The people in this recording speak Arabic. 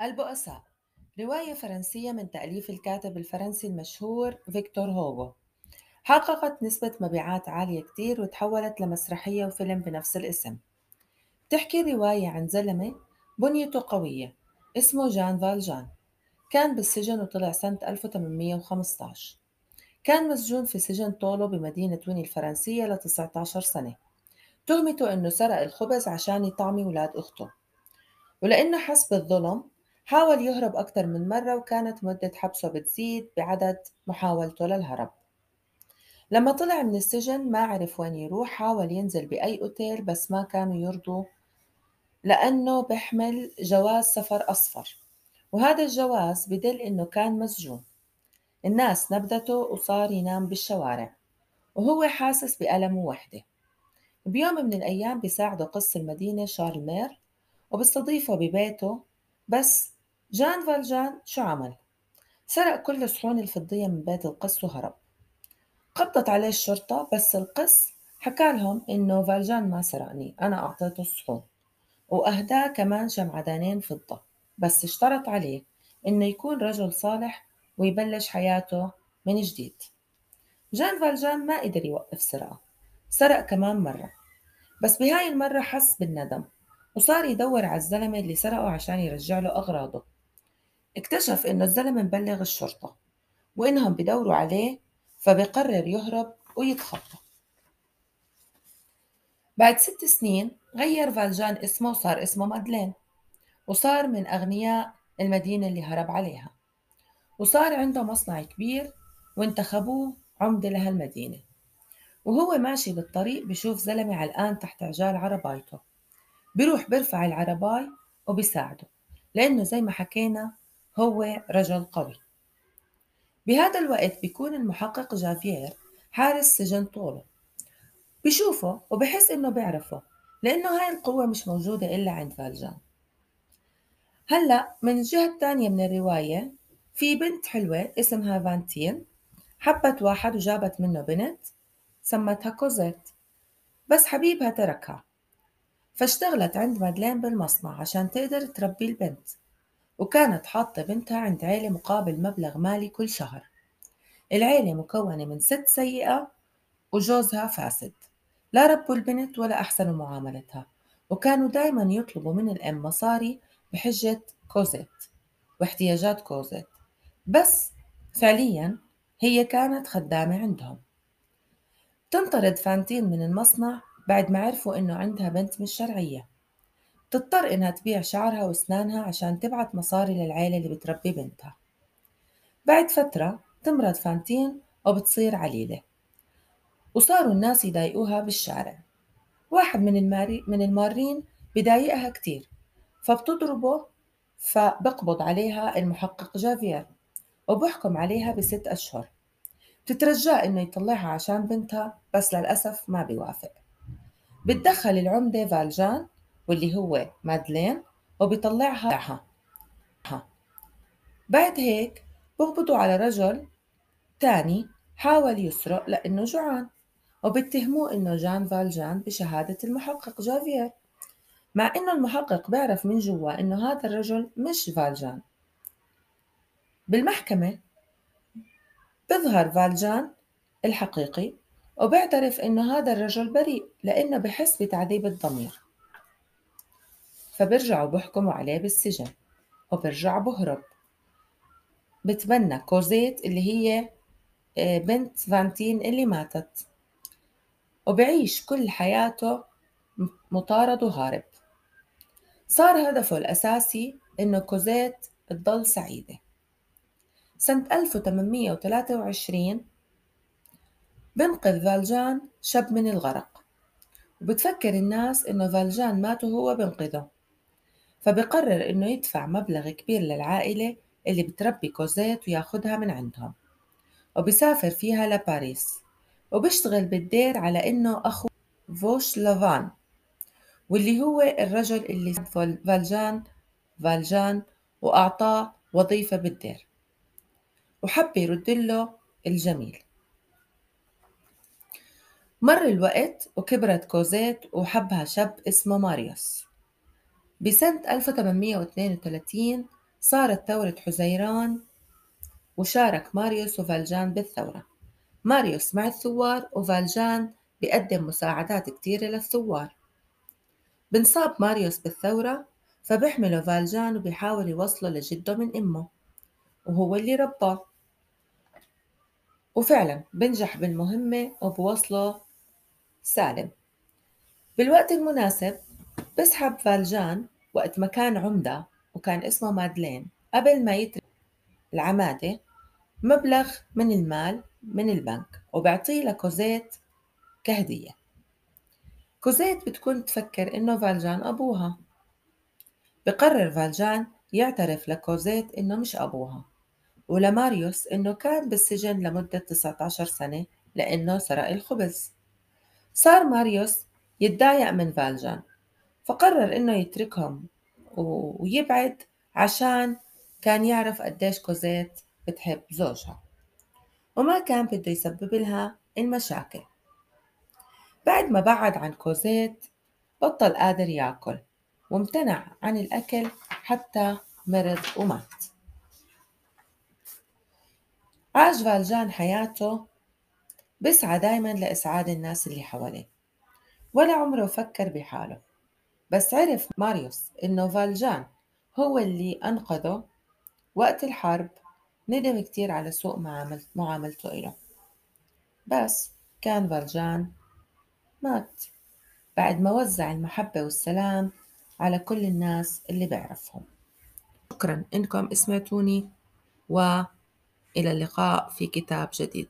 البؤساء. رواية فرنسية من تأليف الكاتب الفرنسي المشهور فيكتور هوغو. حققت نسبة مبيعات عالية كتير وتحولت لمسرحية وفيلم بنفس الاسم. بتحكي الرواية عن زلمة بنيته قوية اسمه جان فالجان. كان بالسجن وطلع سنة 1815 كان مسجون في سجن طولو بمدينة ويني الفرنسية ل 19 سنة. تهمته إنه سرق الخبز عشان يطعمي ولاد أخته. ولأنه حس بالظلم حاول يهرب أكثر من مرة وكانت مدة حبسه بتزيد بعدد محاولته للهرب. لما طلع من السجن ما عرف وين يروح حاول ينزل بأي أوتيل بس ما كانوا يرضوا لأنه بيحمل جواز سفر أصفر. وهذا الجواز بدل إنه كان مسجون. الناس نبذته وصار ينام بالشوارع وهو حاسس بألم ووحدة. بيوم من الأيام بيساعده قس المدينة شارل مير وبيستضيفه ببيته بس جان فالجان شو عمل؟ سرق كل الصحون الفضية من بيت القس وهرب. قبضت عليه الشرطة بس القس حكى لهم إنه فالجان ما سرقني أنا أعطيته الصحون. وأهداه كمان شمعدانين فضة. بس اشترط عليه إنه يكون رجل صالح ويبلش حياته من جديد. جان فالجان ما قدر يوقف سرقة. سرق كمان مرة. بس بهاي المرة حس بالندم وصار يدور على الزلمة اللي سرقه عشان يرجع له أغراضه. اكتشف إنه الزلمة مبلغ الشرطة وإنهم بدوروا عليه فبقرر يهرب ويتخبى بعد ست سنين غير فالجان اسمه وصار اسمه مادلين وصار من أغنياء المدينة اللي هرب عليها. وصار عنده مصنع كبير وانتخبوه عمدة لهالمدينة. وهو ماشي بالطريق بشوف زلمة علقان تحت عجال عربايته. بيروح بيرفع العرباي وبيساعده لأنه زي ما حكينا هو رجل قوي. بهذا الوقت بيكون المحقق جافير حارس سجن طوله. بشوفه وبحس إنه بيعرفه لأنه هاي القوة مش موجودة إلا عند فالجان. هلأ من الجهة الثانية من الرواية في بنت حلوة اسمها فانتين حبت واحد وجابت منه بنت سمتها كوزيت. بس حبيبها تركها. فاشتغلت عند مادلين بالمصنع عشان تقدر تربي البنت. وكانت حاطة بنتها عند عيلة مقابل مبلغ مالي كل شهر. العيلة مكونة من ست سيئة وجوزها فاسد. لا ربوا البنت ولا أحسنوا معاملتها. وكانوا دايما يطلبوا من الأم مصاري بحجة كوزيت واحتياجات كوزيت. بس فعليا هي كانت خدامة عندهم. تنطرد فانتين من المصنع بعد ما عرفوا إنه عندها بنت مش شرعية. تضطر إنها تبيع شعرها وأسنانها عشان تبعت مصاري للعيلة اللي بتربي بنتها. بعد فترة تمرض فانتين وبتصير عليلة وصاروا الناس يضايقوها بالشارع. واحد من الماري من المارين بضايقها كتير فبتضربه فبقبض عليها المحقق جافير وبحكم عليها بست أشهر. بتترجاه إنه يطلعها عشان بنتها بس للأسف ما بيوافق. بتدخل العمدة فالجان واللي هو مادلين وبيطلعها بعد هيك بقبضوا على رجل تاني حاول يسرق لأنه جوعان وبيتهموه إنه جان فالجان بشهادة المحقق جافير مع إنه المحقق بيعرف من جوا إنه هذا الرجل مش فالجان. بالمحكمة بيظهر فالجان الحقيقي وبيعترف إنه هذا الرجل بريء لأنه بحس بتعذيب الضمير. فبرجعوا بحكموا عليه بالسجن وبرجع بهرب. بتبنى كوزيت اللي هي آه، بنت فانتين اللي ماتت. وبعيش كل حياته مطارد وهارب. صار هدفه الأساسي إنه كوزيت تضل سعيدة. سنة 1823 بنقذ فالجان شاب من الغرق. وبتفكر الناس إنه فالجان مات وهو بنقذه فبقرر إنه يدفع مبلغ كبير للعائلة اللي بتربي كوزيت وياخدها من عندهم وبسافر فيها لباريس وبيشتغل بالدير على إنه أخو فوش لافان واللي هو الرجل اللي فالجان فالجان وأعطاه وظيفة بالدير وحب يرد له الجميل. مر الوقت وكبرت كوزيت وحبها شاب اسمه ماريوس. بسنة 1832 صارت ثورة حزيران وشارك ماريوس وفالجان بالثورة. ماريوس مع الثوار وفالجان بيقدم مساعدات كتيرة للثوار. بنصاب ماريوس بالثورة فبيحمله فالجان وبيحاول يوصله لجده من أمه وهو اللي رباه. وفعلا بنجح بالمهمة وبوصله سالم. بالوقت المناسب بسحب فالجان وقت ما كان عمدة وكان اسمه مادلين قبل ما يترك العمادة مبلغ من المال من البنك وبعطيه لكوزيت كهدية. كوزيت بتكون تفكر إنه فالجان أبوها. بقرر فالجان يعترف لكوزيت إنه مش أبوها ولماريوس إنه كان بالسجن لمدة 19 سنة لأنه سرق الخبز. صار ماريوس يتضايق من فالجان فقرر إنه يتركهم ويبعد عشان كان يعرف قديش كوزيت بتحب زوجها. وما كان بده يسبب لها المشاكل. بعد ما بعد عن كوزيت بطل قادر ياكل وامتنع عن الأكل حتى مرض ومات. عاش فالجان حياته بسعى دايما لإسعاد الناس اللي حواليه ولا عمره فكر بحاله. بس عرف ماريوس إنه فالجان هو اللي أنقذه وقت الحرب ندم كتير على سوء معاملته إله. بس كان فالجان مات بعد ما وزع المحبة والسلام على كل الناس اللي بيعرفهم شكرا إنكم سمعتوني وإلى اللقاء في كتاب جديد.